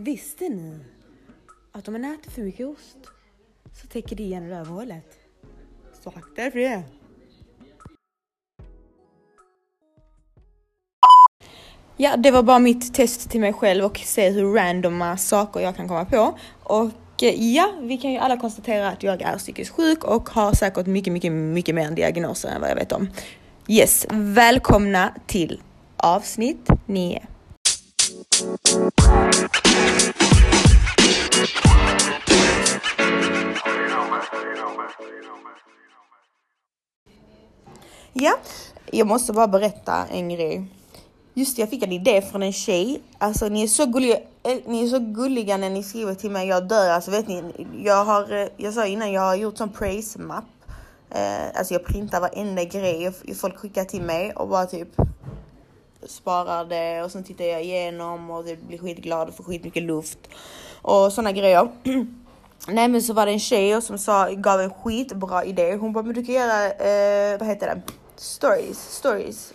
Visste ni att om man äter för mycket ost så täcker det igen rövhålet? Så akta er för det. Ja, det var bara mitt test till mig själv och se hur randoma saker jag kan komma på. Och eh, ja, vi kan ju alla konstatera att jag är psykiskt sjuk och har säkert mycket, mycket, mycket mer diagnoser än vad jag vet om. Yes, välkomna till avsnitt 9. Ja, jag måste bara berätta en grej. Just det, jag fick en idé från en tjej. Alltså ni är så gulliga, eh, ni är så gulliga när ni skriver till mig. Jag dör. Alltså vet ni, jag har, eh, jag sa innan, jag har gjort som praise map. Eh, alltså jag printar varenda grej folk skickar till mig och bara typ sparar det och sen tittar jag igenom och typ blir skitglad och får skitmycket luft och sådana grejer. Nej men så var det en tjej som sa, gav en skitbra idé. Hon bara, men du kan göra, eh, vad heter det? Stories, stories.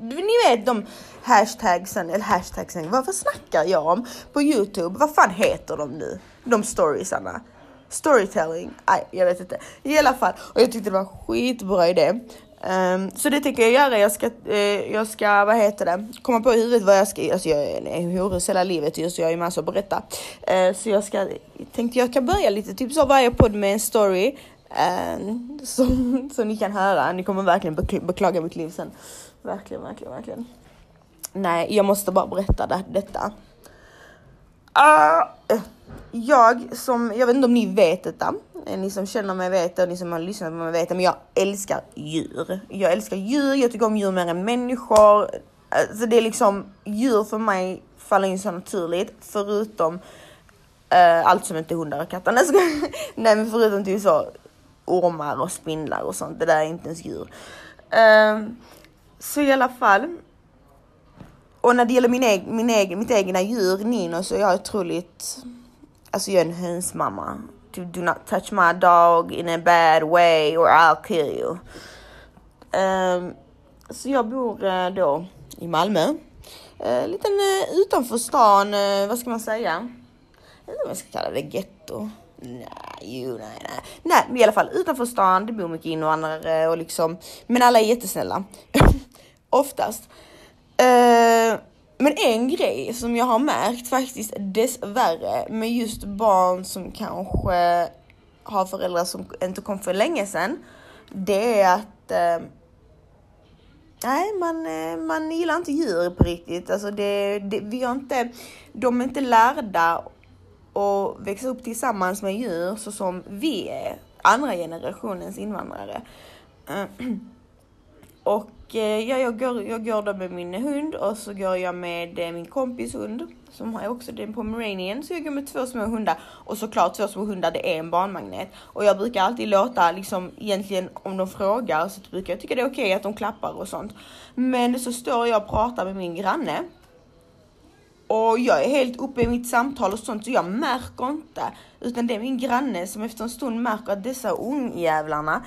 Ni vet de hashtagsen, eller hashtagsen, vad, vad snackar jag om? På Youtube, vad fan heter de nu? De storiesarna. Storytelling, nej jag vet inte. I alla fall, och jag tyckte det var en skitbra idé. Um, så det tänker jag göra. Jag ska, uh, jag ska, vad heter det, komma på i huvudet vad jag ska, alltså jag är en horus hela livet just så jag har ju massor att berätta. Uh, så jag ska, tänkte jag kan börja lite typ så varje podd med en story Um, som, ni kan höra. Ni kommer verkligen beklaga mitt liv sen. Verkligen, verkligen, verkligen. Nej, jag måste bara berätta det, detta. Uh, jag som, jag vet inte om ni vet detta, eh, ni som känner mig vet det och ni som har lyssnat på mig vet det, men jag älskar djur. Jag älskar djur, jag tycker om djur mer än människor. Alltså det är liksom, djur för mig faller in så naturligt, förutom uh, allt som inte är hundar och katter. Nej men förutom typ så ormar och spindlar och sånt. Det där är inte ens djur. Um, så i alla fall. Och när det gäller min egen, min egen, mitt egna djur Nino så är jag otroligt, alltså jag är en hönsmamma. Do, do not touch my dog in a bad way or I'll kill you. Um, så jag bor uh, då i Malmö. Uh, liten uh, utanför stan, uh, vad ska man säga? Jag vet inte om jag ska kalla det getto. Nej, jo, nej, nej. Nej, men i alla fall utanför stan, det bor mycket invandrare och liksom, men alla är jättesnälla. Oftast. Uh, men en grej som jag har märkt faktiskt dessvärre med just barn som kanske har föräldrar som inte kom för länge sedan. Det är att uh, Nej, man, eh, man gillar inte djur på riktigt. Alltså det, det, vi har inte, de är inte lärda och växa upp tillsammans med djur så som vi är, andra generationens invandrare. Och eh, ja, jag, går, jag går då med min hund och så går jag med eh, min kompis hund som har också den pomeranian. Så jag går med två små hundar och såklart två små hundar, det är en barnmagnet. Och jag brukar alltid låta liksom egentligen om de frågar så brukar jag tycka det är okej okay att de klappar och sånt. Men så står jag och pratar med min granne och jag är helt uppe i mitt samtal och sånt så jag märker inte. Utan det är min granne som efter en stund märker att dessa ungjävlarna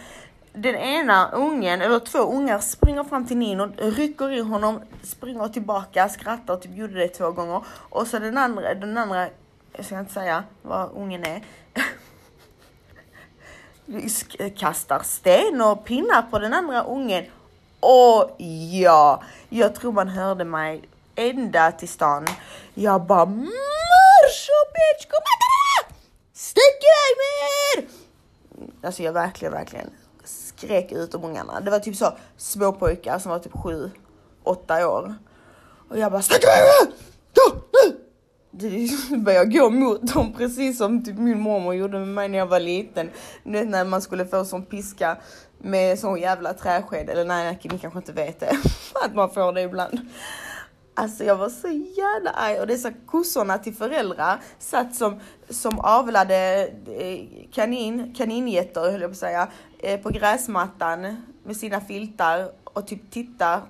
den ena ungen, eller två ungar, springer fram till Nino, rycker i honom, springer tillbaka, skrattar och typ gjorde det två gånger. Och så den andra, den andra, jag ska inte säga vad ungen är, kastar sten och pinnar på den andra ungen. Och ja, jag tror man hörde mig ända till stan. Jag bara 'Morsho bitch, kom här! Stick iväg med er! Alltså jag verkligen, verkligen skrek ut om ungarna. Det var typ så små pojkar som var typ sju, åtta år. Och jag bara stick iväg Gå nu! Det började gå mot dem precis som typ min mormor gjorde med mig när jag var liten. När man skulle få sån piska med sån jävla träsked. Eller nej, ni kanske inte vet det. Att man får det ibland. Alltså jag var så jävla arg och dessa kossorna till föräldrar satt som, som avlade eh, kanin, kaningetter höll jag på att säga, eh, på gräsmattan med sina filtar och typ tittade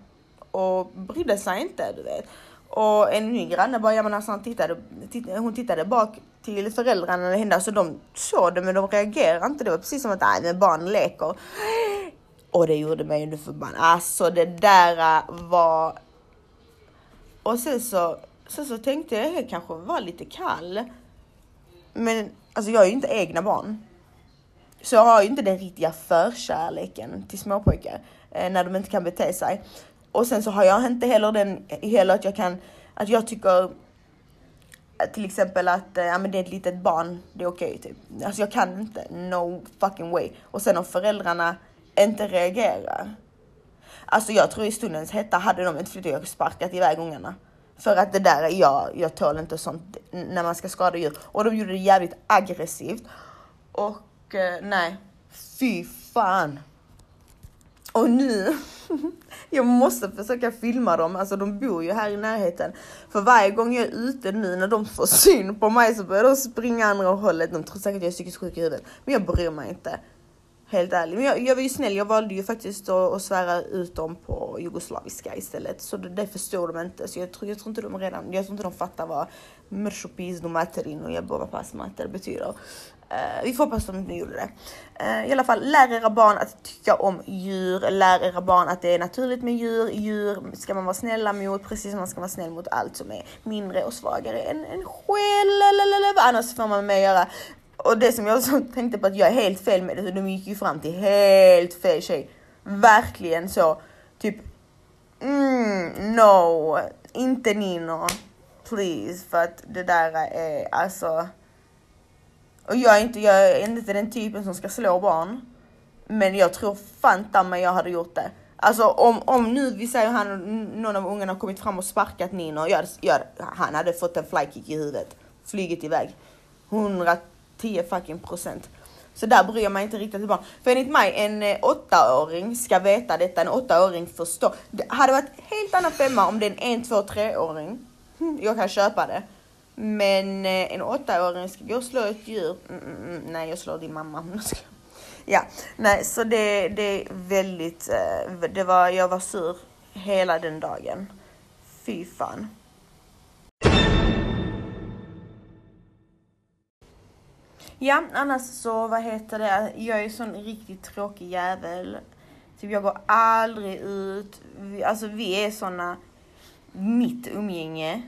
och brydde sig inte du vet. Och en ny granne bara, ja men alltså han tittade, tittade, hon tittade bak till föräldrarna när det hände, så de såg det men de reagerade inte. Det var precis som att nej, men barn leker. Och det gjorde mig ju förbannad. Alltså det där äh, var och sen så sen så tänkte jag, jag kanske var lite kall. Men alltså jag har ju inte egna barn. Så jag har ju inte den riktiga förkärleken till småpojkar eh, när de inte kan bete sig. Och sen så har jag inte heller den heller att jag kan, att jag tycker till exempel att eh, ja, men det är ett litet barn, det är okej okay, typ. Alltså jag kan inte, no fucking way. Och sen om föräldrarna inte reagerar. Alltså jag tror i stundens hetta hade de inte flyttat och sparkat iväg ungarna. För att det där, jag, jag tål inte sånt när man ska skada djur. Och de gjorde det jävligt aggressivt. Och eh, nej, fy fan. Och nu, jag måste försöka filma dem, alltså de bor ju här i närheten. För varje gång jag är ute nu när de får syn på mig så börjar de springa andra hållet. De tror säkert att jag är psykiskt sjuk i huvudet. Men jag bryr mig inte. Helt ärligt. Men jag, jag var ju snäll, jag valde ju faktiskt att, att svära ut dem på jugoslaviska istället. Så det, det förstår de inte. Så jag tror, jag tror inte de redan, jag tror inte de fattar vad mršopis do materin och jebova mater betyder. Uh, vi får hoppas att de inte gjorde det. Uh, I alla fall, lär era barn att tycka om djur. Lär era barn att det är naturligt med djur. Djur ska man vara snälla mot, precis som man ska vara snäll mot allt som är mindre och svagare än en själv. Annars får man med göra och det som jag så tänkte på att jag är helt fel med det, så de gick ju fram till helt fel tjej. Verkligen så. Typ, mm, no, inte Nino. Please, för att det där är alltså. Och jag är inte, jag är inte den typen som ska slå barn. Men jag tror fan mig jag hade gjort det. Alltså om, om nu vi säger han, någon av ungarna har kommit fram och sparkat Nino, jag, jag, han hade fått en flykick i huvudet. flugit iväg. 100 10 fucking procent. Så där bryr jag mig inte riktigt barn. För enligt mig, en eh, åttaåring ska veta detta. En åttaåring förstår. Det hade varit helt annan femma om det är en en, två, treåring. Hm, jag kan köpa det. Men eh, en åttaåring ska gå och slå ett djur. Mm, mm, mm. nej, jag slår din mamma. ja, nej, så det, det är väldigt, eh, det var, jag var sur hela den dagen. Fy fan. Ja, annars så vad heter det, jag är ju sån riktigt tråkig jävel. Typ jag går aldrig ut. Alltså vi är såna, mitt umgänge.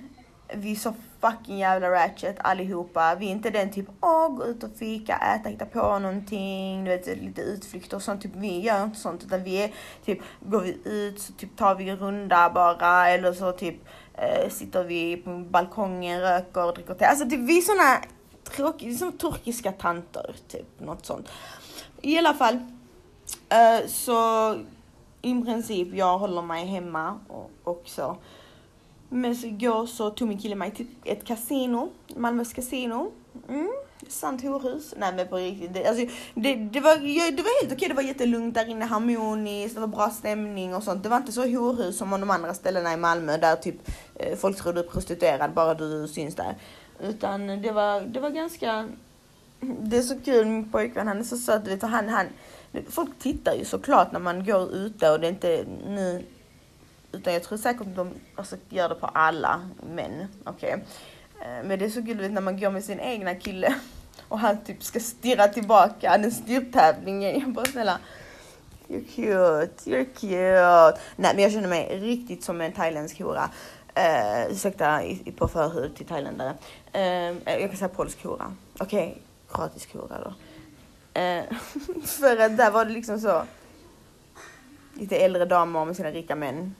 Vi är så fucking jävla ratchet allihopa. Vi är inte den typ, åh gå ut och fika, äta, hitta på någonting, du vet lite utflykter och sånt. Typ, vi gör inte sånt utan vi är typ, går vi ut så typ tar vi en runda bara eller så typ eh, sitter vi på balkongen, röker och dricker te. Alltså typ vi är såna tråkig, som turkiska tanter, typ något sånt. I alla fall, uh, så i princip jag håller mig hemma och, och så. Men så igår så tog min kille mig till ett kasino, Malmös kasino. Mm, sant horhus. Nej men på riktigt, det, alltså, det, det, var, det var helt okej, det var jättelugnt där inne, harmoniskt, det var bra stämning och sånt. Det var inte så horhus som de andra ställena i Malmö där typ eh, folk tror du är prostituerad bara du syns där. Utan det var, det var ganska... Det är så kul, min pojkvän han är så söt. Vet, han, han, folk tittar ju såklart när man går ute och det är inte nu... Utan jag tror säkert att de alltså, gör det på alla män. Okej. Okay. Men det är så kul vet, när man går med sin egna kille och han typ ska stirra tillbaka. Han är styrtävlingen. Jag bara snälla. You're cute, you're cute. Nej men jag känner mig riktigt som en thailändsk hora. Eh, ursäkta i, på förhud till thailändare. Uh, jag kan säga polsk hora. Okej, okay, kroatisk hora då. Uh, för att där var det liksom så. Lite äldre damer med sina rika män.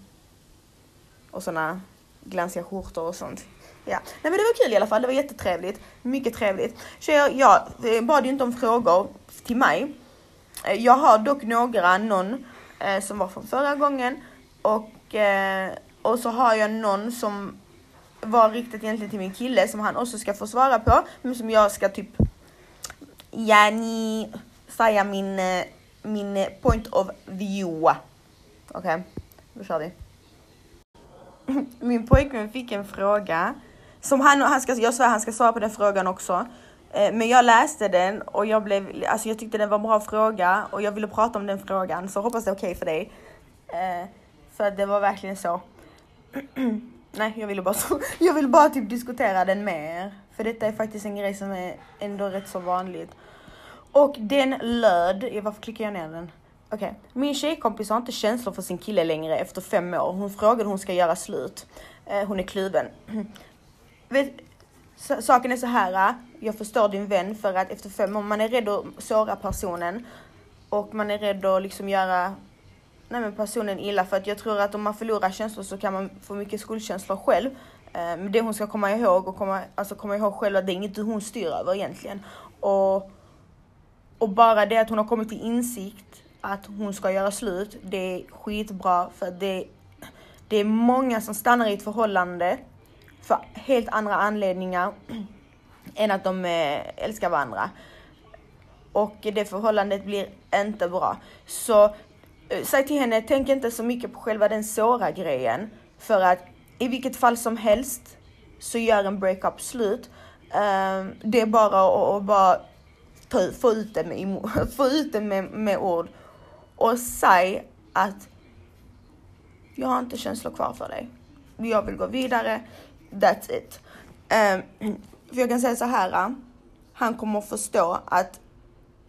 Och såna glansiga skjortor och sånt. Ja, nej men det var kul i alla fall. Det var jättetrevligt. Mycket trevligt. Tjejer, jag bad ju inte om frågor till mig. Eh, jag har dock några, någon eh, som var från förra gången och eh, och så har jag någon som var riktat egentligen till min kille som han också ska få svara på. Men som jag ska typ, ja ni, säga min, eh, min eh, point of view. Okej, okay, då kör vi. Min pojkvän fick en fråga som han, han ska, jag svär han ska svara på den frågan också. Eh, men jag läste den och jag blev, alltså jag tyckte den var en bra fråga och jag ville prata om den frågan så hoppas det är okej okay för dig. För det var verkligen så. Nej, jag ville bara, så, jag vill bara typ diskutera den mer. För detta är faktiskt en grej som är ändå rätt så vanligt. Och den löd, varför klickar jag ner den? Okej, okay. min tjejkompis har inte känslor för sin kille längre efter fem år. Hon frågade hur hon ska göra slut. Eh, hon är kluven. vet, saken är så här, eh. jag förstår din vän för att efter fem år, man är rädd att såra personen och man är rädd att liksom göra nej men personen illa för att jag tror att om man förlorar känslor så kan man få mycket skuldkänslor själv. Eh, men det hon ska komma ihåg och komma, alltså komma ihåg själv att det är inget hon styr över egentligen. Och, och bara det att hon har kommit till insikt att hon ska göra slut, det är skitbra för det, det är många som stannar i ett förhållande för helt andra anledningar än att de eh, älskar varandra. Och det förhållandet blir inte bra. Så Eh, säg till henne, tänk inte så mycket på själva den såra grejen. För att i vilket fall som helst så gör en breakup slut. Um, det är bara att bara ta, få ut det, med, få ut det med, med ord. Och säg att jag har inte känslor kvar för dig. Jag vill gå vidare. That's it. Um, för jag kan säga så här. Eh, han kommer att förstå att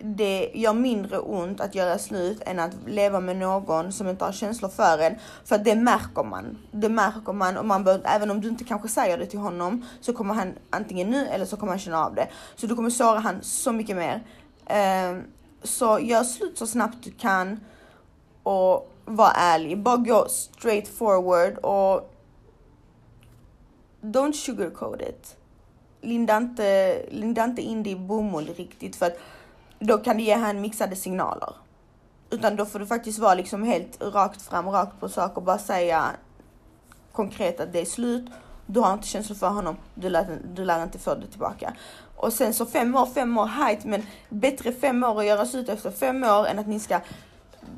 det gör mindre ont att göra slut än att leva med någon som inte har känslor för en. För det märker man. Det märker man och man bör, även om du inte kanske säger det till honom så kommer han antingen nu eller så kommer han känna av det. Så du kommer såra han så mycket mer. Ehm, så gör slut så snabbt du kan och var ärlig. Bara gå straight forward och don't sugarcoat it. Linda inte, linda inte in det i bomull riktigt för att då kan det ge han mixade signaler. Utan då får du faktiskt vara liksom helt rakt fram, rakt på sak och bara säga konkret att det är slut. Du har inte känslor för honom, du lär, du lär inte få det tillbaka. Och sen så fem år, fem år, height, men bättre fem år att göra slut efter fem år än att ni ska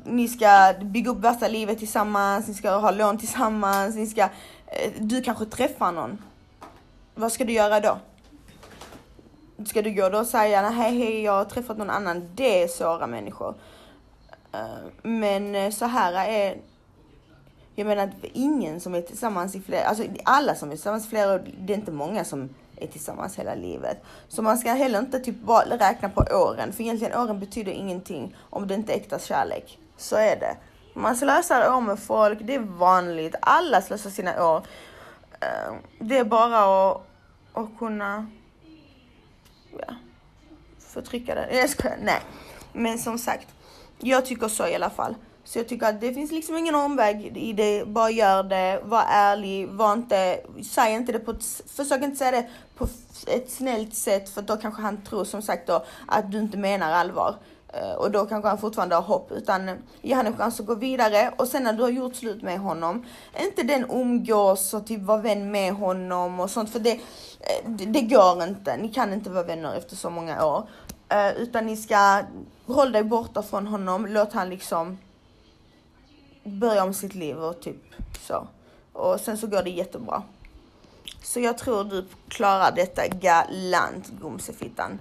ni ska bygga upp värsta livet tillsammans, ni ska ha lån tillsammans, ni ska, eh, du kanske träffar någon. Vad ska du göra då? Ska du gå då och säga hej hej jag har träffat någon annan? Det är såra människor. Eh, men eh, så här är jag menar ingen som är tillsammans i flera, alltså alla som är tillsammans i flera år, det är inte många som är tillsammans hela livet. Så man ska heller inte typ bara räkna på åren, för egentligen åren betyder ingenting om det inte är äkta kärlek. Så är det. Man slösar år med folk, det är vanligt. Alla slösar sina år. Eh, det är bara att, att kunna ja, förtrycka den. Jag skojar, nej. Men som sagt, jag tycker så i alla fall. Så jag tycker att det finns liksom ingen omväg i det. Bara gör det, var ärlig, var inte, säg inte det på ett, försök inte säga det på ett snällt sätt för då kanske han tror som sagt då att du inte menar allvar. Eh, och då kanske han fortfarande har hopp utan ge honom chans att gå vidare och sen när du har gjort slut med honom, inte den umgås och typ vara vän med honom och sånt för det, eh, det, det går inte. Ni kan inte vara vänner efter så många år. Eh, utan ni ska hålla dig borta från honom, låt han liksom börja om sitt liv och typ så. Och sen så går det jättebra. Så jag tror du klarar detta galant, gumsefittan.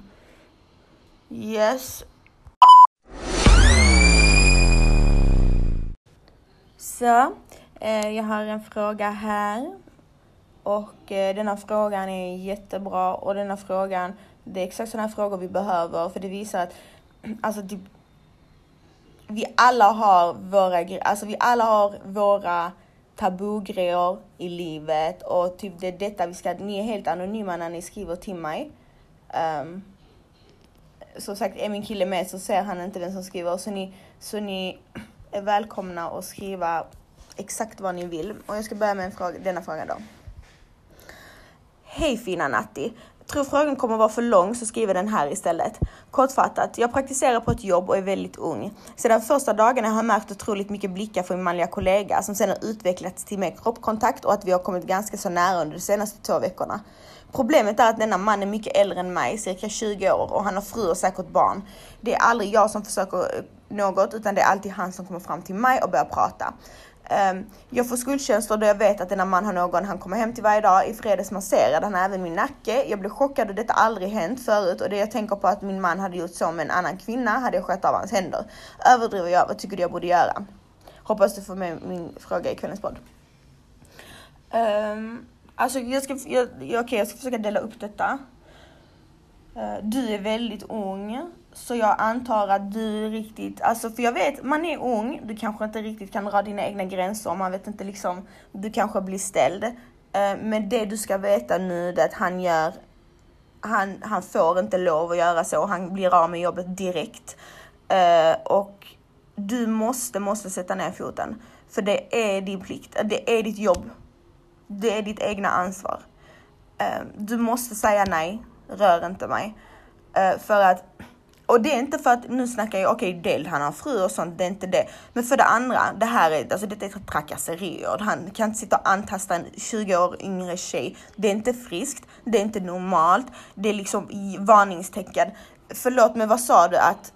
Yes. Så, eh, jag har en fråga här. Och eh, denna frågan är jättebra och denna frågan, det är exakt sådana frågor vi behöver för det visar att alltså typ, vi alla har våra alltså vi alla har våra tabugrejer i livet och typ det är detta vi ska, ni är helt anonyma när ni skriver till mig. Um, som sagt, är min kille med så ser han inte den som skriver så ni, så ni är välkomna att skriva exakt vad ni vill. Och jag ska börja med en fråga, denna fråga då. Hej fina Natti! Tror frågan kommer vara för lång så skriver den här istället. Kortfattat, jag praktiserar på ett jobb och är väldigt ung. Sedan första dagarna har jag märkt otroligt mycket blickar från min manliga kollega som sedan har utvecklats till mer kroppkontakt och att vi har kommit ganska så nära under de senaste två veckorna. Problemet är att denna man är mycket äldre än mig, cirka 20 år och han har fru och säkert barn. Det är aldrig jag som försöker eh, något utan det är alltid han som kommer fram till mig och börjar prata. Um, jag får skuldkänslor då jag vet att denna man har någon han kommer hem till varje dag. I fredags masserade han även min nacke. Jag blev chockad och detta aldrig hänt förut och det jag tänker på att min man hade gjort så med en annan kvinna hade jag skött av hans händer. Överdriver jag? Vad tycker du jag borde göra? Hoppas du får med min fråga i kvällens podd. Um, alltså jag ska, jag, okay, jag ska försöka dela upp detta. Eh, du är väldigt ung. Så jag antar att du riktigt, alltså för jag vet, man är ung, du kanske inte riktigt kan dra dina egna gränser, man vet inte liksom, du kanske blir ställd. Eh, men det du ska veta nu är att han gör, han, han får inte lov att göra så. Han blir av med jobbet direkt. Eh, och du måste, måste sätta ner foten. För det är din plikt, det är ditt jobb. Det är ditt egna ansvar. Ehm, du måste säga nej, rör inte mig. Ehm, för att och det är inte för att, nu snackar jag, okej, okay, del han har fru och sånt, det är inte det. Men för det andra, det här är, alltså detta är trakasserier. Han kan inte sitta och antasta en 20 år yngre tjej. Det är inte friskt, det är inte normalt, det är liksom varningstecken. Förlåt, men vad sa du att,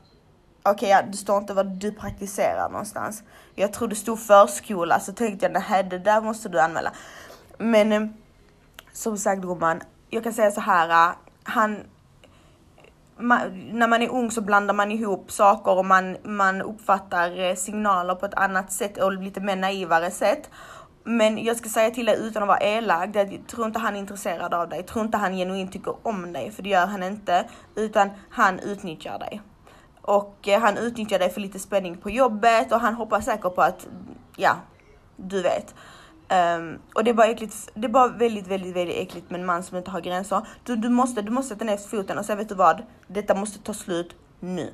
okej, okay, ja, det står inte vad du praktiserar någonstans. Jag tror det stod förskola, så tänkte jag, nej, det där måste du anmäla. Men eh, som sagt gumman, jag kan säga så här, eh, han man, när man är ung så blandar man ihop saker och man, man uppfattar eh, signaler på ett annat sätt och lite mer naivare sätt. Men jag ska säga till dig utan att vara elak, jag tror inte han är intresserad av dig. Jag tror inte han genuint tycker om dig, för det gör han inte. Utan han utnyttjar dig. Och han utnyttjar dig för lite spänning på jobbet och han hoppas säkert på att, ja, du vet. Um, och det är bara äckligt, det är bara väldigt, väldigt, väldigt äckligt med en man som inte har gränser. Du, du måste, du måste sätta ner foten och säga, vet du vad? Detta måste ta slut nu.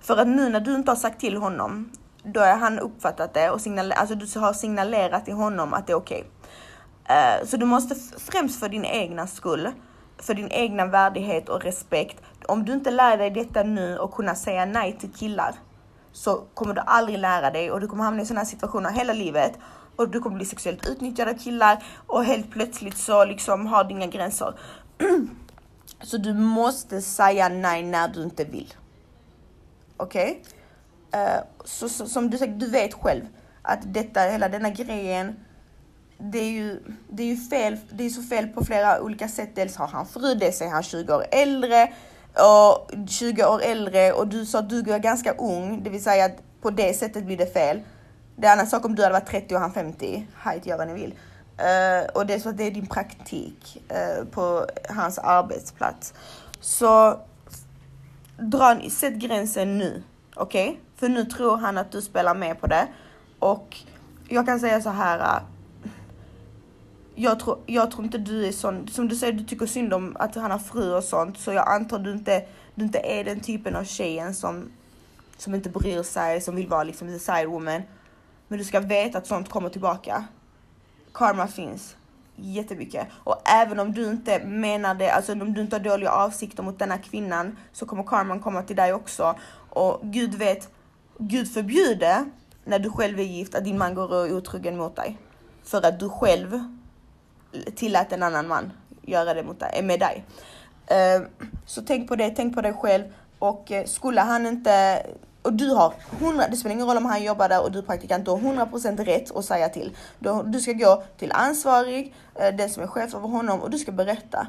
För att nu när du inte har sagt till honom, då har han uppfattat det och signalerat, alltså du har signalerat till honom att det är okej. Okay. Uh, så du måste främst för din egna skull, för din egna värdighet och respekt. Om du inte lär dig detta nu och kunna säga nej till killar så kommer du aldrig lära dig och du kommer hamna i sådana här situationer hela livet och du kommer bli sexuellt utnyttjad av killar och helt plötsligt så liksom har du inga gränser. så du måste säga nej när du inte vill. Okej? Okay? Uh, så, så, som du sagt, du vet själv att detta, hela denna grejen, det är ju, det är ju fel, det är så fel på flera olika sätt. Dels har han fru, dels är han 20 år äldre och 20 år äldre och du sa att du är ganska ung, det vill säga att på det sättet blir det fel. Det är en annan sak om du hade varit 30 och han 50. Hajt, gör vad ni vill. Uh, och det är så att det är din praktik uh, på hans arbetsplats. Så dra, sätt gränsen nu. Okej? Okay? För nu tror han att du spelar med på det. Och jag kan säga så här. Uh, jag tror, jag tror inte du är sån, som du säger du tycker synd om att han har fru och sånt. Så jag antar du inte, du inte är den typen av tjejen som, som inte bryr sig, som vill vara liksom the side woman. Men du ska veta att sånt kommer tillbaka. Karma finns jättemycket. Och även om du inte menar det, alltså om du inte har dåliga avsikter mot denna kvinnan så kommer karman komma till dig också. Och Gud vet, Gud förbjuder när du själv är gift att din man går och är otrogen mot dig. För att du själv tillät en annan man göra det mot dig, eh, med dig. Eh, så tänk på det, tänk på dig själv. Och eh, skulle han inte och du har 100, det spelar ingen roll om han jobbar där och du är praktikant, du har 100% rätt att säga till. Du, du ska gå till ansvarig, eh, den som är chef över honom och du ska berätta.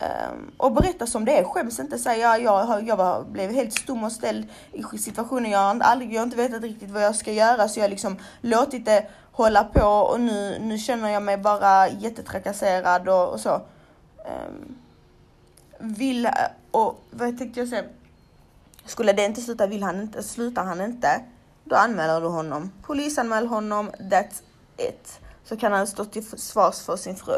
Um, och berätta som det är, skäms inte. Säga ja, jag, jag var, blev helt stum och ställd i situationen. Jag har, aldrig, jag har inte vetat riktigt vad jag ska göra så jag har liksom låtit det hålla på och nu, nu känner jag mig bara jättetrakasserad och, och så. Um, vill, eh, och vad tänkte jag säga? Skulle det inte sluta, vill han inte, slutar han inte, då anmäler du honom. Polisanmäl honom, that's it. Så kan han stå till svars för sin fru.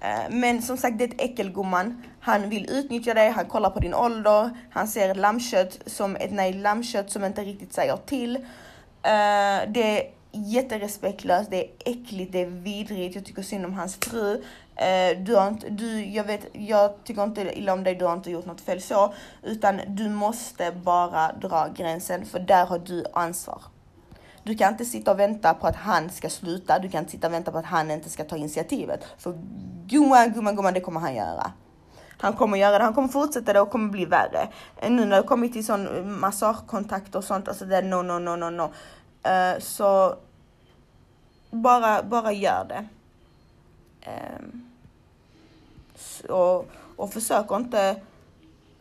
Eh, men som sagt, det är ett äckelgumman. Han vill utnyttja dig, han kollar på din ålder, han ser lammkött som ett nej lammkött som inte riktigt säger till. Eh, det är jätterespektlöst, det är äckligt, det är vidrigt. Jag tycker synd om hans fru. Eh, du har inte, du, jag, vet, jag tycker inte illa om dig, du har inte gjort något fel så. Utan du måste bara dra gränsen, för där har du ansvar. Du kan inte sitta och vänta på att han ska sluta. Du kan inte sitta och vänta på att han inte ska ta initiativet. För gumman, gumman, gumman, det kommer han göra. Han kommer göra det, han kommer fortsätta det och kommer bli värre. Eh, nu när det kommit till sån eh, massagekontakt och sånt, alltså det är no, no, no, no, no. Uh, så bara, bara gör det. Ehm, och, och försök inte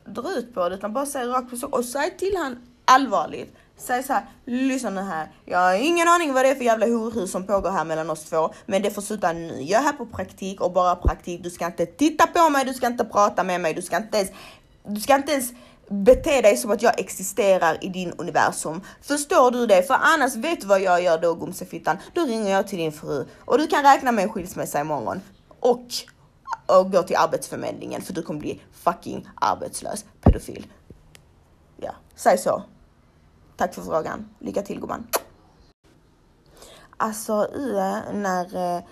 dra ut på det utan bara säg rakt på sak och säg till han allvarligt. Säg så här, lyssna nu här. Jag har ingen aning vad det är för jävla horhus som pågår här mellan oss två. Men det får sluta nu. Jag är här på praktik och bara praktik. Du ska inte titta på mig, du ska inte prata med mig, du ska inte ens, du ska inte ens bete dig som att jag existerar i din universum. Förstår du det? För annars vet du vad jag gör då Gumsefittan. Då ringer jag till din fru och du kan räkna med en skilsmässa imorgon. Och, och gå till arbetsförmedlingen för du kommer bli fucking arbetslös pedofil. Ja, säg så. Tack för frågan. Lycka till gumman. Alltså när, äh,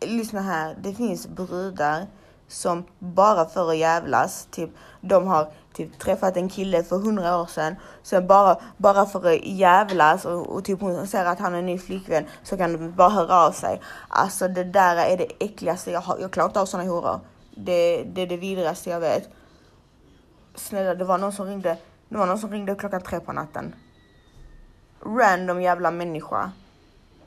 lyssna här, det finns brudar som bara för att jävlas, typ de har typ träffat en kille för hundra år sedan. Sen bara, bara för att jävlas och, och typ hon ser att han är en ny flickvän så kan de bara höra av sig. Alltså det där är det äckligaste jag har. Jag klarar inte av sådana horor. Det, det är det vidrigaste jag vet. Snälla, det var någon som ringde. Det var någon som ringde klockan tre på natten. Random jävla människa.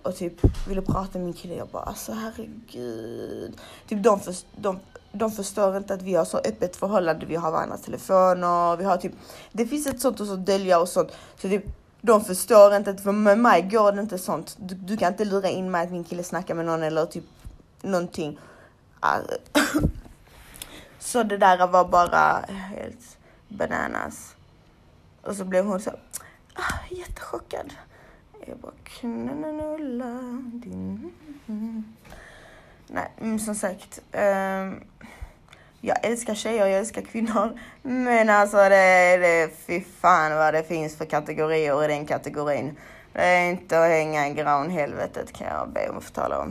Och typ ville prata med min kille. Jag bara alltså herregud. Typ de, för, de de förstår inte att vi har så öppet förhållande. Vi har varandras telefoner, vi har typ, det finns ett sånt och så dölja och sånt. Så typ, de förstår inte att för med mig går det inte sånt. Du, du, kan inte lura in mig att min kille snackar med någon eller typ någonting. Så det där var bara helt bananas. Och så blev hon så ah, jättechockad. Jag bara knulla din... Nej, men som sagt. Um, jag älskar tjejer, jag älskar kvinnor. Men alltså det, det, fy fan vad det finns för kategorier i den kategorin. Det är inte att hänga i granhelvetet kan jag be om att få tala om.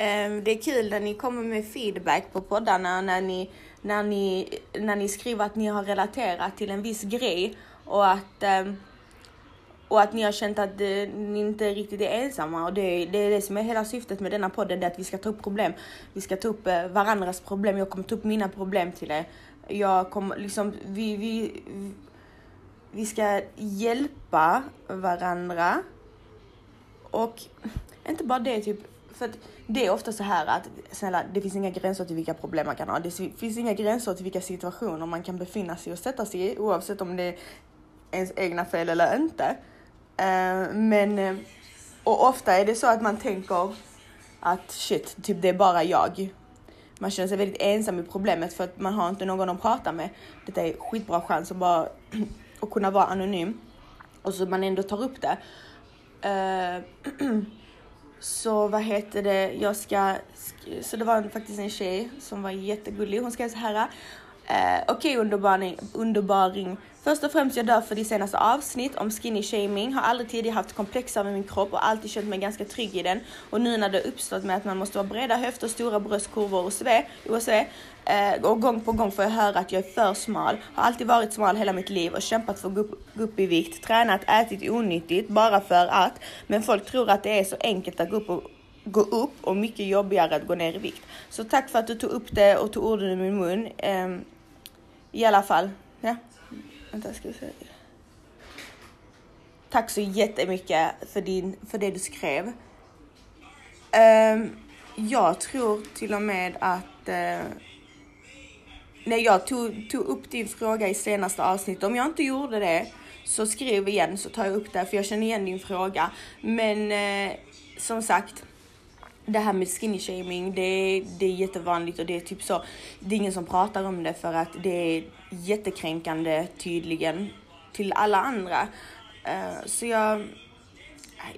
Um, det är kul när ni kommer med feedback på poddarna när ni, när ni, när ni skriver att ni har relaterat till en viss grej och att um, och att ni har känt att ni inte riktigt är ensamma och det, det, är det som är hela syftet med denna podden, det är att vi ska ta upp problem. Vi ska ta upp eh, varandras problem, jag kommer ta upp mina problem till er. Jag kommer liksom, vi, vi, vi ska hjälpa varandra. Och inte bara det, typ, för att det är ofta så här att snälla, det finns inga gränser till vilka problem man kan ha. Det finns inga gränser till vilka situationer man kan befinna sig och sätta sig i oavsett om det är ens egna fel eller inte. Eh, men, eh, och ofta är det så att man tänker att shit, typ det är bara jag. Man känner sig väldigt ensam i problemet för att man har inte någon att prata med. Detta är skitbra chans att bara att kunna vara anonym och så man ändå tar upp det. Eh, så vad heter det, jag ska, så det var faktiskt en tjej som var jättegullig. Hon skrev så här. Okej okay, underbaring, underbaring. Först och främst jag dör för ditt senaste avsnitt om skinny shaming. Har aldrig tidigare haft komplex över min kropp och alltid känt mig ganska trygg i den. Och nu när det uppstått med att man måste ha breda höfter, stora bröstkurvor och sve, OSV, eh, och gång på gång får jag höra att jag är för smal. Har alltid varit smal hela mitt liv och kämpat för att gå upp, gå upp i vikt. Tränat, ätit onyttigt bara för att. Men folk tror att det är så enkelt att gå upp och gå upp och mycket jobbigare att gå ner i vikt. Så tack för att du tog upp det och tog orden ur min mun. Um, I alla fall. Vänta, ska vi se. Tack så jättemycket för, din, för det du skrev. Um, jag tror till och med att eh, uh, när jag tog, tog upp din fråga i senaste avsnittet, om jag inte gjorde det så skriv igen så tar jag upp det för jag känner igen din fråga. Men uh, som sagt, det här med skinny shaming, det, det är jättevanligt och det är typ så. Det är ingen som pratar om det för att det är jättekränkande tydligen till alla andra. Uh, så jag,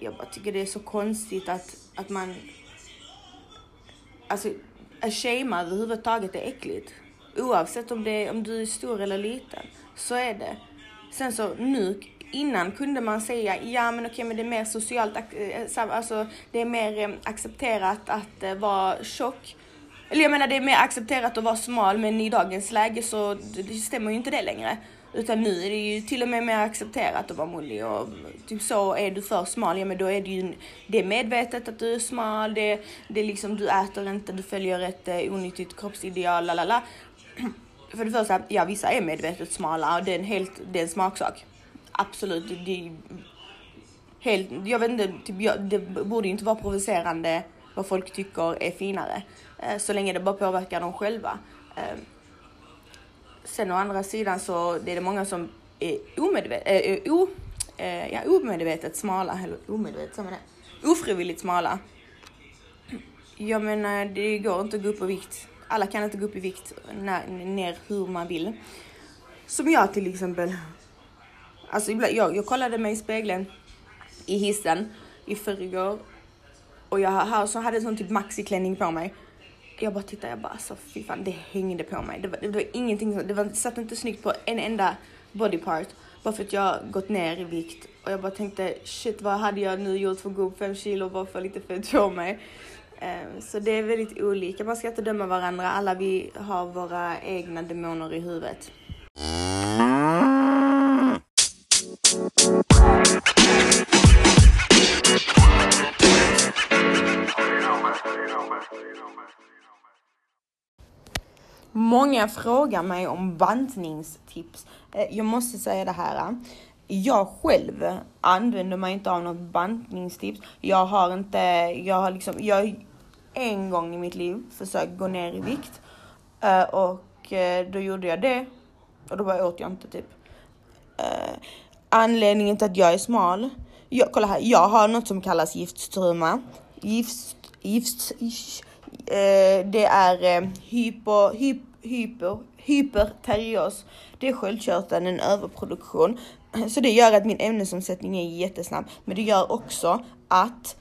jag bara tycker det är så konstigt att, att man, alltså att shama överhuvudtaget är äckligt. Oavsett om, det, om du är stor eller liten, så är det. Sen så nu innan kunde man säga, ja men okej men det är mer socialt, eh, alltså det är mer eh, accepterat att eh, vara tjock. Eller jag menar det är mer accepterat att vara smal men i dagens läge så det stämmer ju inte det längre. Utan nu är det ju till och med mer accepterat att vara mullig och typ så är du för smal, ja men då är det ju det är medvetet att du är smal, det, det är liksom du äter inte, du följer ett onyttigt kroppsideal, la la la. För det första, ja vissa är medvetet smala och det är en helt, det är en smaksak absolut, det, helt, jag vet inte, typ, jag, det borde inte vara provocerande vad folk tycker är finare. Eh, så länge det bara påverkar dem själva. Eh, sen å andra sidan så det är det många som är omedvetet, eh, äh, o, äh, ja, omedvetet smala, eller omedvetet, som det ofrivilligt smala. Jag menar, eh, det går inte att gå upp i vikt alla kan inte gå upp i vikt när, ner hur man vill. Som jag till exempel. Alltså jag, jag kollade mig i spegeln i hissen i förrgår och jag här, så hade en sån typ maxiklänning på mig. Jag bara tittade, jag bara alltså fy fan, det hängde på mig. Det var, det var ingenting, det var, satt inte snyggt på en enda body part. Bara för att jag gått ner i vikt och jag bara tänkte shit vad hade jag nu gjort för att gå upp fem kilo bara få lite fett på mig. Ehm, så det är väldigt olika, man ska inte döma varandra. Alla vi har våra egna demoner i huvudet. Många frågar mig om bantningstips. Eh, jag måste säga det här. Jag själv använder mig inte av något bantningstips. Jag har inte, jag har liksom, jag har en gång i mitt liv försökt gå ner i vikt. Eh, och eh, då gjorde jag det. Och då bara åt jag inte typ. Anledningen till att jag är smal. Jag, kolla här, jag har något som kallas giftstruma. Gift, gift, gift Eh, det är eh, hypo, hyp, hyper, hyperterios. Det är sköldkörteln, en överproduktion. Så det gör att min ämnesomsättning är jättesnabb. Men det gör också att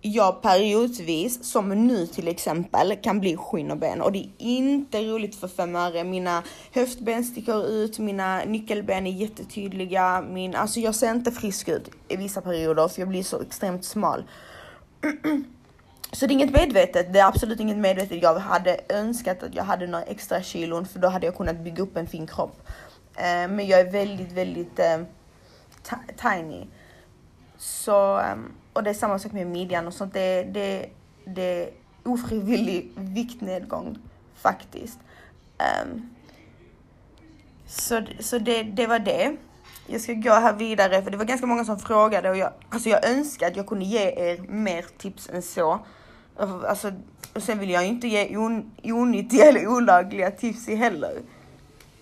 jag periodvis, som nu till exempel, kan bli skinn och ben och det är inte roligt för fem öre. Mina höftben sticker ut, mina nyckelben är jättetydliga. Min, alltså jag ser inte frisk ut i vissa perioder för jag blir så extremt smal. Så det är inget medvetet, det är absolut inget medvetet. Jag hade önskat att jag hade några extra kilon för då hade jag kunnat bygga upp en fin kropp. Eh, men jag är väldigt, väldigt eh, tiny. Så, ehm, och det är samma sak med midjan och sånt. Det, det, det är ofrivillig viktnedgång faktiskt. Um, så så det, det var det. Jag ska gå här vidare för det var ganska många som frågade och jag, alltså jag önskar att jag kunde ge er mer tips än så. Alltså, och sen vill jag inte ge on, onyttiga eller olagliga tips heller.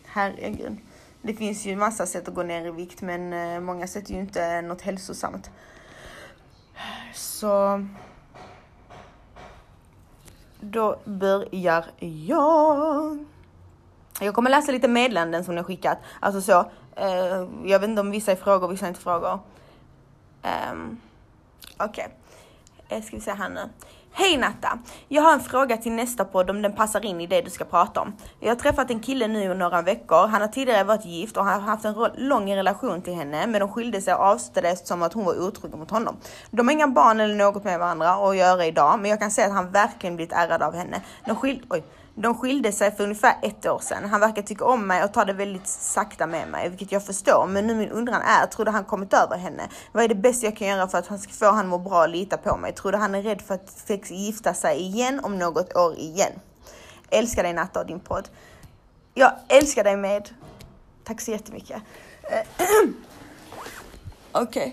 Herregud. Det finns ju massa sätt att gå ner i vikt men eh, många sätt är ju inte något hälsosamt. Så då börjar jag. Jag kommer läsa lite meddelanden som ni har skickat. Alltså så. eh, jag vet inte om vissa är frågor, vissa är inte frågor. Um, Okej. Okay. Ska vi se här nu. Hej Natta! Jag har en fråga till nästa podd om den passar in i det du ska prata om. Jag har träffat en kille nu i några veckor. Han har tidigare varit gift och har haft en lång relation till henne men de skilde sig och avslutade eftersom att hon var otrogen mot honom. De har inga barn eller något med varandra att göra idag men jag kan säga att han verkligen blivit ärrad av henne. De skil Oj. De skilde sig för ungefär ett år sedan. Han verkar tycka om mig och ta det väldigt sakta med mig, vilket jag förstår. Men nu min undran är, tror du han kommit över henne? Vad är det bästa jag kan göra för att han ska få han må bra och lita på mig? Tror du han är rädd för att sex gifta sig igen om något år igen? Älskar dig Natta och din podd. Jag älskar dig med. Tack så jättemycket. Eh, Okej. Okay.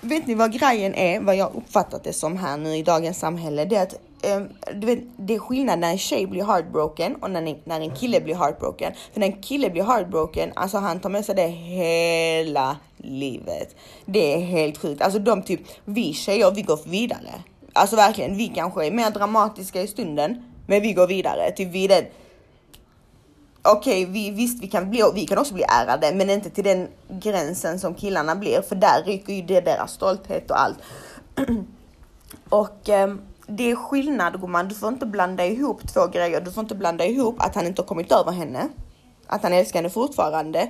Vet ni vad grejen är, vad jag uppfattat det som här nu i dagens samhälle? Det är att Ehm, du vet, det är skillnad när en tjej blir heartbroken och när, en, när en kille blir heartbroken. För när en kille blir heartbroken, alltså han tar med sig det hela livet. Det är helt sjukt. Alltså de typ, vi tjejer, vi går vidare. Alltså verkligen, vi kanske är mer dramatiska i stunden, men vi går vidare. Typ vi den okej, okay, vi, visst vi kan, bli, vi kan också bli ärade, men inte till den gränsen som killarna blir, för där ryker ju det deras stolthet och allt. och um, det är skillnad gumman, du får inte blanda ihop två grejer. Du får inte blanda ihop att han inte har kommit över henne, att han älskar henne fortfarande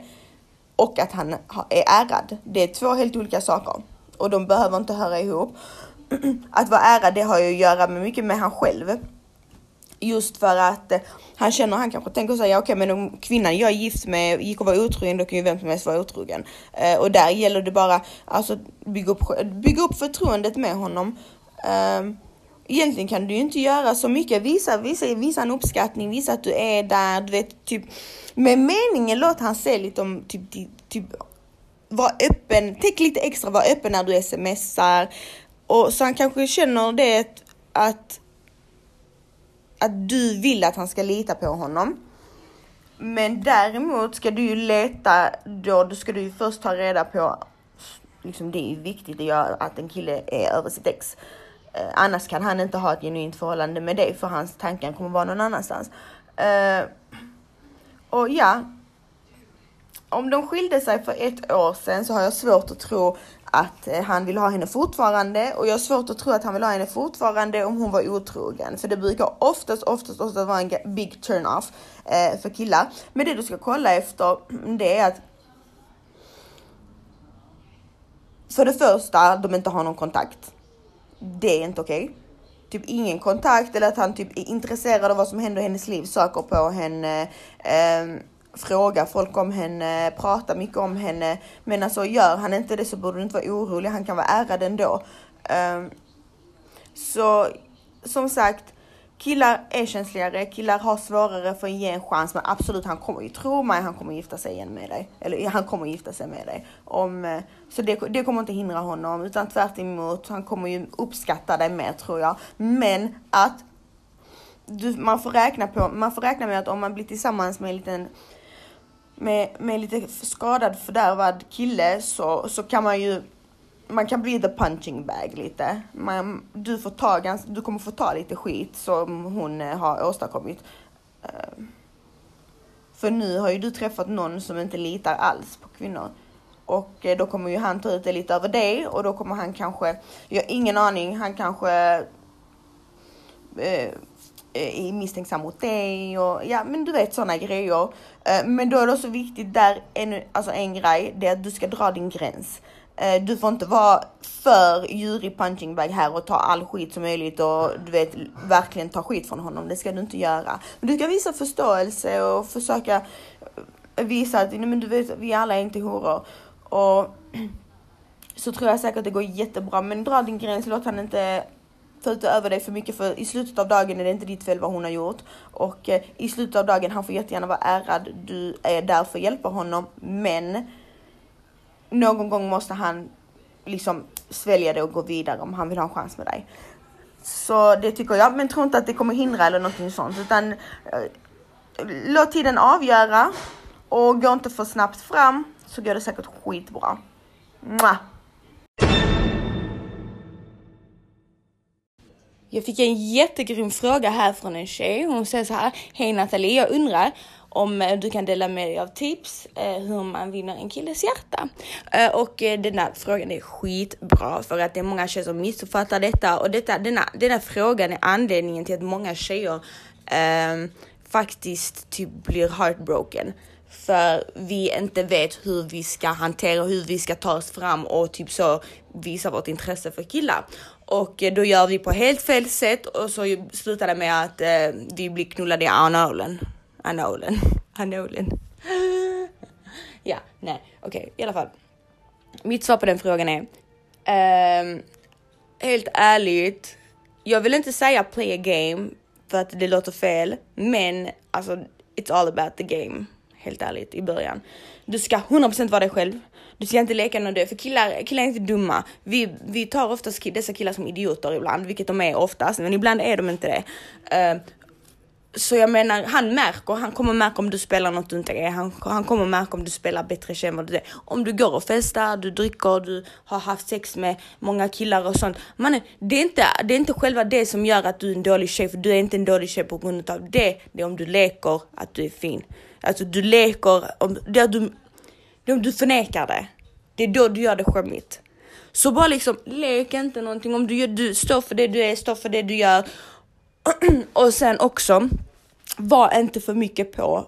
och att han är ärad. Det är två helt olika saker och de behöver inte höra ihop. Att vara ärad, det har ju att göra med mycket med han själv. Just för att eh, han känner, han kanske tänker säga okej okay, men om kvinnan jag är gift med gick och var otrogen då kan ju vem som helst vara otrogen. Eh, och där gäller det bara alltså bygga upp, bygga upp förtroendet med honom. Eh, egentligen kan du ju inte göra så mycket. Visa, visa, visa en uppskattning, visa att du är där, du vet typ. Med meningen låt han se lite om typ, typ, typ var öppen, tänk lite extra, var öppen när du smsar. Och så han kanske känner det att, att du vill att han ska lita på honom. Men däremot ska du ju leta, då, då ska du ju först ta reda på, liksom det är ju viktigt att, göra, att en kille är över sitt ex. Eh, annars kan han inte ha ett genuint förhållande med dig för hans tankar kommer vara någon annanstans. Eh, och ja, om de skilde sig för ett år sedan så har jag svårt att tro att eh, han vill ha henne fortfarande och jag har svårt att tro att han vill ha henne fortfarande om hon var otrogen. För det brukar oftast, oftast, oftast vara en big turn off eh, för killar. Men det du ska kolla efter mm, det är att för det första, de inte har någon kontakt. Det är inte okej. Okay. Typ ingen kontakt eller att han typ är intresserad av vad som händer i hennes liv, söker på henne. Eh, frågar folk om henne, pratar mycket om henne. Men alltså gör han inte det så borde du inte vara orolig, han kan vara ärad ändå. Eh, så som sagt, killar är känsligare, killar har svårare för att ge en chans, men absolut, han kommer ju tro mig, han kommer gifta sig igen med dig. Eller han kommer gifta sig med dig. Om, eh, så det, det kommer inte hindra honom, utan tvärt emot, han kommer ju uppskatta dig mer tror jag. Men att du, man, får räkna på, man får räkna med att om man blir tillsammans med en liten med, med lite skadad fördärvad kille så, så kan man ju man kan bli the punching bag lite. Man, du, får ta gans, du kommer få ta lite skit som hon eh, har åstadkommit. Eh, för nu har ju du träffat någon som inte litar alls på kvinnor. Och eh, då kommer ju han ta ut det lite över dig och då kommer han kanske, jag har ingen aning, han kanske uh, är misstänksam mot dig och ja, men du vet sådana grejer. Men då är det också viktigt där, en, alltså en grej, det är att du ska dra din gräns. Eh, du får inte vara för djurig punching bag här och ta all skit som möjligt och du vet verkligen ta skit från honom. Det ska du inte göra. Men du ska visa förståelse och försöka visa att men du vet, vi alla är inte horor. Och så tror jag säkert det går jättebra. Men dra din gräns, låt han inte ta över dig för mycket för i slutet av dagen är det inte ditt fel vad hon har gjort. Och eh, i slutet av dagen, han får jättegärna vara ärad. Du är där för att hjälpa honom. Men någon gång måste han liksom svälja det och gå vidare om han vill ha en chans med dig. Så det tycker jag, men tro inte att det kommer hindra eller någonting sånt utan eh, låt tiden avgöra och gå inte för snabbt fram så går det säkert skitbra. Mwah! Jag fick en jättegrym fråga här från en tjej. Hon säger så här. Hej Nathalie, jag undrar om eh, du kan dela med dig av tips eh, hur man vinner en killes hjärta. Eh, och den här frågan är skitbra för att det är många tjejer som missuppfattar detta och detta, denna, denna frågan är anledningen till att många tjejer eh, faktiskt typ blir heartbroken för vi inte vet hur vi ska hantera, hur vi ska ta oss fram och typ så visa vårt intresse för killar. Och då gör vi på helt fel sätt och så slutar det med att eh, vi blir knullade i analen. Anolen. Anolen. ja, nej, okej, okay, i alla fall. Mitt svar på den frågan är um, helt ärligt. Jag vill inte säga play a game för att det låter fel, men alltså it's all about the game. Helt ärligt i början. Du ska 100% vara dig själv. Du ska inte leka någon död, för killar, killar är inte dumma. Vi, vi tar oftast dessa killar som idioter ibland, vilket de är oftast, men ibland är de inte det. Uh, så jag menar, han märker, han kommer märka om du spelar något du inte är. Han, han kommer märka om du spelar bättre än vad du är. Om du går och festar, du dricker, du har haft sex med många killar och sånt. Man, det, är inte, det är inte själva det som gör att du är en dålig tjej, för du är inte en dålig tjej på grund av det. Det är om du leker att du är fin. Alltså du leker, om, det du, det om du förnekar det. Det är då du gör det skämmigt. Så bara liksom lek inte någonting. Om du, gör, du står för det du är, står för det du gör. och sen också, var inte för mycket på.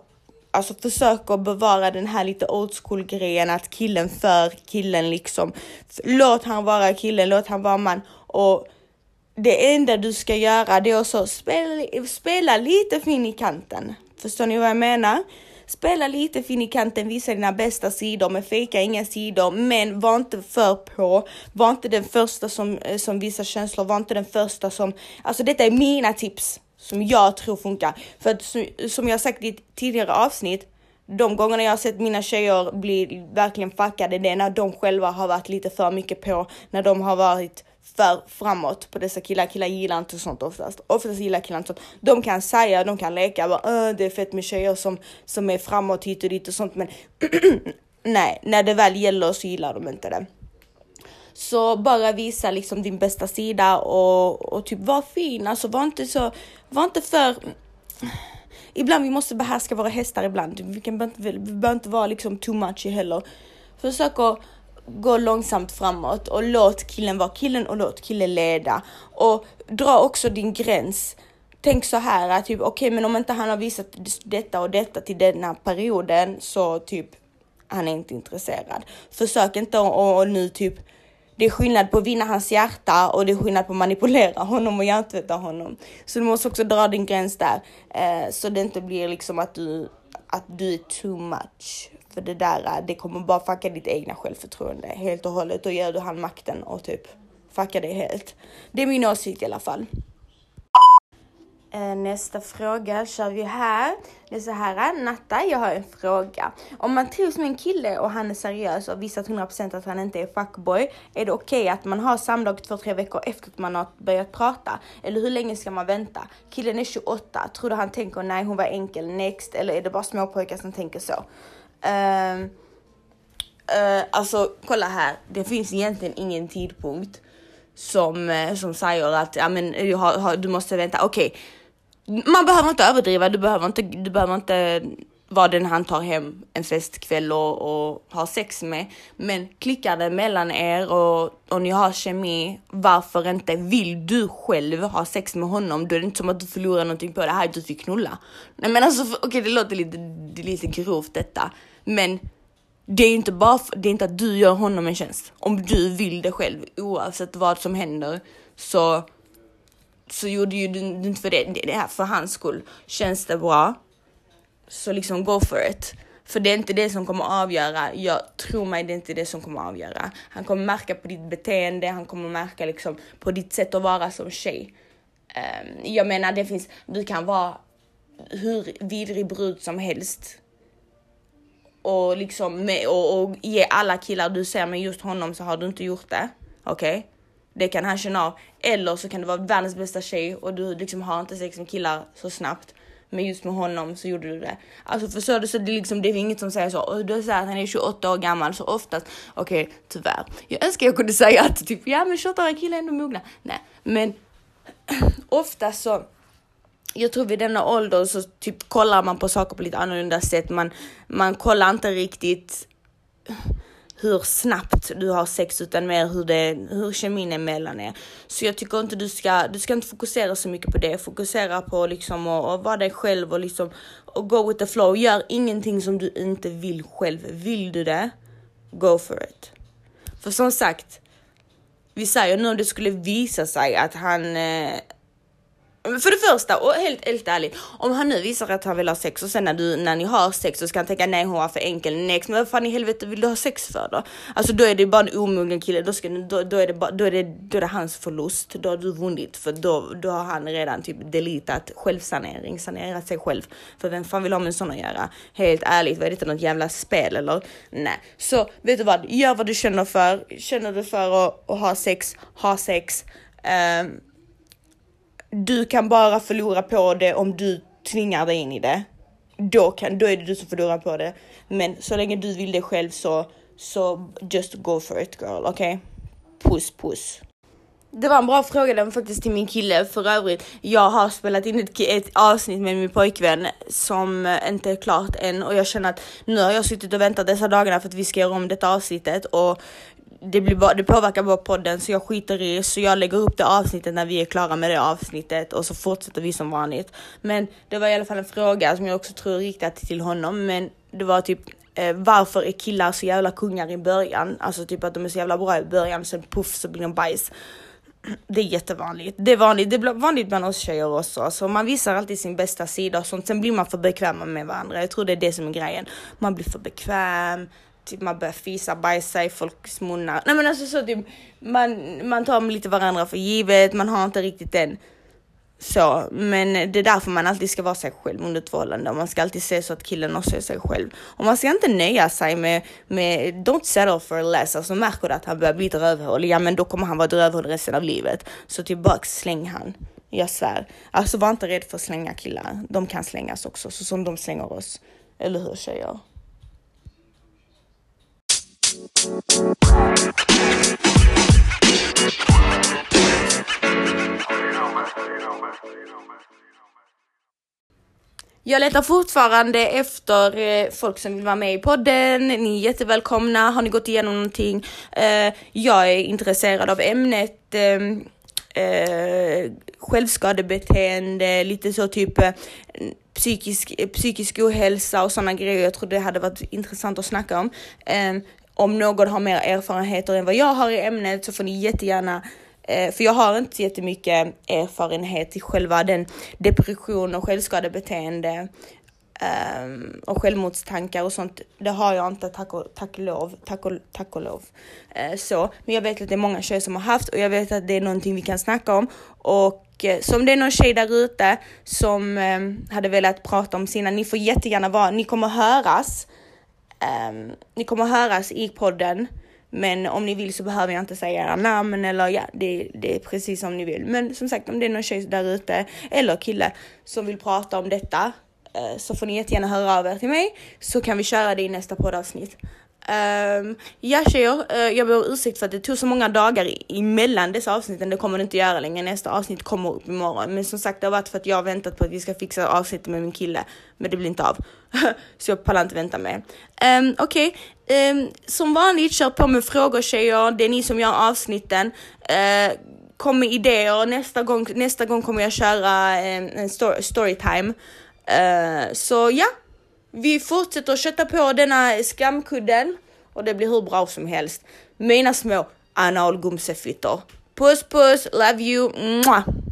Alltså försök att bevara den här lite old school grejen att killen för killen liksom. Låt han vara killen, låt han vara man. Och det enda du ska göra det är att spela, spela lite fin i kanten. Förstår ni vad jag menar? Spela lite fin i kanten, visa dina bästa sidor, men fejka inga sidor. Men var inte för på. Var inte den första som, eh, som visar känslor, var inte den första som... Alltså detta är mina tips som jag tror funkar. För att som jag sagt i ett tidigare avsnitt, de gångerna jag har sett mina tjejer bli verkligen fuckade, det är när de själva har varit lite för mycket på, när de har varit för framåt på dessa killar. Killar gillar inte sånt oftast. Oftast gillar killar inte sånt. De kan säga, de kan leka, bara, det är fett med tjejer som, som är framåt hit och dit och sånt. Men nej, när det väl gäller så gillar de inte det. Så bara visa liksom din bästa sida och, och typ var fin. Alltså var inte så, var inte för Ibland vi måste behärska våra hästar ibland. Vi, kan, vi behöver inte vara liksom too much heller. Försök att gå långsamt framåt och låt killen vara killen och låt killen leda. Och dra också din gräns. Tänk så här att typ okej, okay, men om inte han har visat detta och detta till denna perioden så typ han är inte intresserad. Försök inte att nu typ det är skillnad på att vinna hans hjärta och det är skillnad på att manipulera honom och hjärntvätta honom. Så du måste också dra din gräns där eh, så det inte blir liksom att du, att du är too much. För det där, eh, det kommer bara fucka ditt egna självförtroende helt och hållet. Då ger du han makten och typ fucka det helt. Det är min åsikt i alla fall. Eh, nästa fråga kör vi här. Det är så här, eh, Natta, jag har en fråga. Om man trivs med en kille och han är seriös och visat 100% att han inte är fuckboy, är det okej okay att man har samlag två, tre veckor efter att man har börjat prata? Eller hur länge ska man vänta? Killen är 28, tror du han tänker nej hon var enkel, next? Eller är det bara småpojkar som tänker så? Uh, uh, alltså, kolla här, det finns egentligen ingen tidpunkt som, som säger att ja, men, du måste vänta. Okej, okay man behöver inte överdriva, du behöver inte, du behöver inte vara den han tar hem en festkväll och, och har sex med. Men klickar det mellan er och, och ni har kemi, varför inte? Vill du själv ha sex med honom, då är det inte som att du förlorar någonting på det här, du fick knulla. Nej men alltså, okej okay, det låter lite, det lite grovt detta, men det är inte bara det är inte att du gör honom en tjänst. Om du vill det själv, oavsett vad som händer, så så gjorde ju du inte för det, det här för hans skull. Känns det bra? Så liksom go for it. För det är inte det som kommer avgöra. Jag tror mig, det är inte det som kommer avgöra. Han kommer märka på ditt beteende, han kommer märka liksom på ditt sätt att vara som tjej. Um, jag menar, det finns, du kan vara hur vidrig brud som helst. Och liksom med, och, och ge alla killar du ser med just honom så har du inte gjort det. Okej? Okay? Det kan han känna av. Eller så kan det vara världens bästa tjej och du liksom har inte sex med killar så snabbt. Men just med honom så gjorde du det. Alltså förstår du? Så det, liksom, det är inget som säger så. Och Du säger att han är 28 år gammal så oftast. Okej, okay, tyvärr. Jag önskar jag kunde säga att typ ja men 28-åriga killar är ändå mogna. Nej, men oftast så. Jag tror vid denna ålder så typ kollar man på saker på lite annorlunda sätt. Man, man kollar inte riktigt hur snabbt du har sex utan mer hur, det, hur kemin är mellan er. Så jag tycker inte du ska, du ska inte fokusera så mycket på det. Fokusera på liksom att, vara dig själv och liksom och go with the flow. Gör ingenting som du inte vill själv. Vill du det, go for it. För som sagt, vi säger nu om det skulle visa sig att han eh, för det första, och helt, helt ärligt, om han nu visar att han vill ha sex och sen när, du, när ni har sex så ska han tänka nej hon var för enkel, next, men vad fan i helvete vill du ha sex för då? Alltså då är det bara en omogen kille, då, ska, då, då, är det bara, då, är det, då är det hans förlust, då har du vunnit för då, då har han redan typ deletat självsanering, sanerat sig själv. För vem fan vill ha med en sån att göra? Helt ärligt, vad är detta något jävla spel eller? Nej, så vet du vad, gör vad du känner för, känner du för att, att ha sex, ha sex. Um, du kan bara förlora på det om du tvingar dig in i det. Då, kan, då är det du som förlorar på det. Men så länge du vill det själv så, så just go for it girl, okej? Okay? Puss puss. Det var en bra fråga den faktiskt till min kille. För övrigt, jag har spelat in ett, ett avsnitt med min pojkvän som inte är klart än och jag känner att nu har jag suttit och väntat dessa dagarna för att vi ska göra om detta avsnittet och det, blir bara, det påverkar bara podden så jag skiter i så jag lägger upp det avsnittet när vi är klara med det avsnittet och så fortsätter vi som vanligt. Men det var i alla fall en fråga som jag också tror riktat till honom men det var typ eh, varför är killar så jävla kungar i början? Alltså typ att de är så jävla bra i början sen puff så blir de bajs. Det är jättevanligt. Det är vanligt. Det är vanligt bland oss tjejer också. Så man visar alltid sin bästa sida och sånt. Sen blir man för bekväma med varandra. Jag tror det är det som är grejen. Man blir för bekväm typ man börjar fisa, bajsa i folks munnar. Nej men alltså så typ, man, man tar lite varandra för givet, man har inte riktigt den så, men det är därför man alltid ska vara sig själv under ett förhållande. Man ska alltid se så att killen också är sig själv. Och man ska inte nöja sig med, med don't settle for less. Alltså märker du att han börjar bli ett rövhål, ja men då kommer han vara ett rövhål resten av livet. Så typ tillbaks, släng han. Jag svär. Alltså var inte rädd för att slänga killar. De kan slängas också, så som de slänger oss. Eller hur tjejer? Jag letar fortfarande efter eh, folk som vill vara med i podden. Ni är jättevälkomna. Har ni gått igenom någonting? Eh, jag är intresserad av ämnet ehm, eh, självskadebeteende, lite så typ eh, psykisk, psykisk ohälsa och sådana grejer. Jag tror det hade varit intressant att snacka om. Eh, om någon har mer erfarenheter än vad jag har i ämnet så får ni jättegärna eh, för jag har inte jättemycket erfarenhet i själva den depression och självskadebeteende um, och självmordstankar och sånt. Det har jag inte, tack och, tack lov, tack och, tack och lov. Uh, så, men jag vet att det är många tjejer som har haft och jag vet att det är någonting vi kan snacka om. Och eh, så som det är någon tjej där ute som um, hade velat prata om sina, ni får jättegärna vara, ni kommer höras. Um, ni kommer höras i podden. Men om ni vill så behöver jag inte säga era namn eller ja, det, det är precis som ni vill. Men som sagt, om det är någon tjej där ute eller kille som vill prata om detta uh, så får ni jättegärna höra av er till mig så kan vi köra det i nästa poddavsnitt. Um, ja tjejer, uh, jag ber om ursäkt för att det tog så många dagar emellan dessa avsnitten. Det kommer det inte göra längre. Nästa avsnitt kommer upp imorgon. Men som sagt, det har varit för att jag har väntat på att vi ska fixa avsnittet med min kille. Men det blir inte av. så jag pallar inte vänta mer. Um, Okej, okay. um, som vanligt kör på med frågor tjejer. Det är ni som gör avsnitten. Uh, kom med idéer. Nästa gång, nästa gång kommer jag köra en, en story, storytime. Uh, så ja. Vi fortsätter att kötta på denna skamkudden och det blir hur bra som helst. Mina små analgumsefittor. Puss puss, love you, Mwah.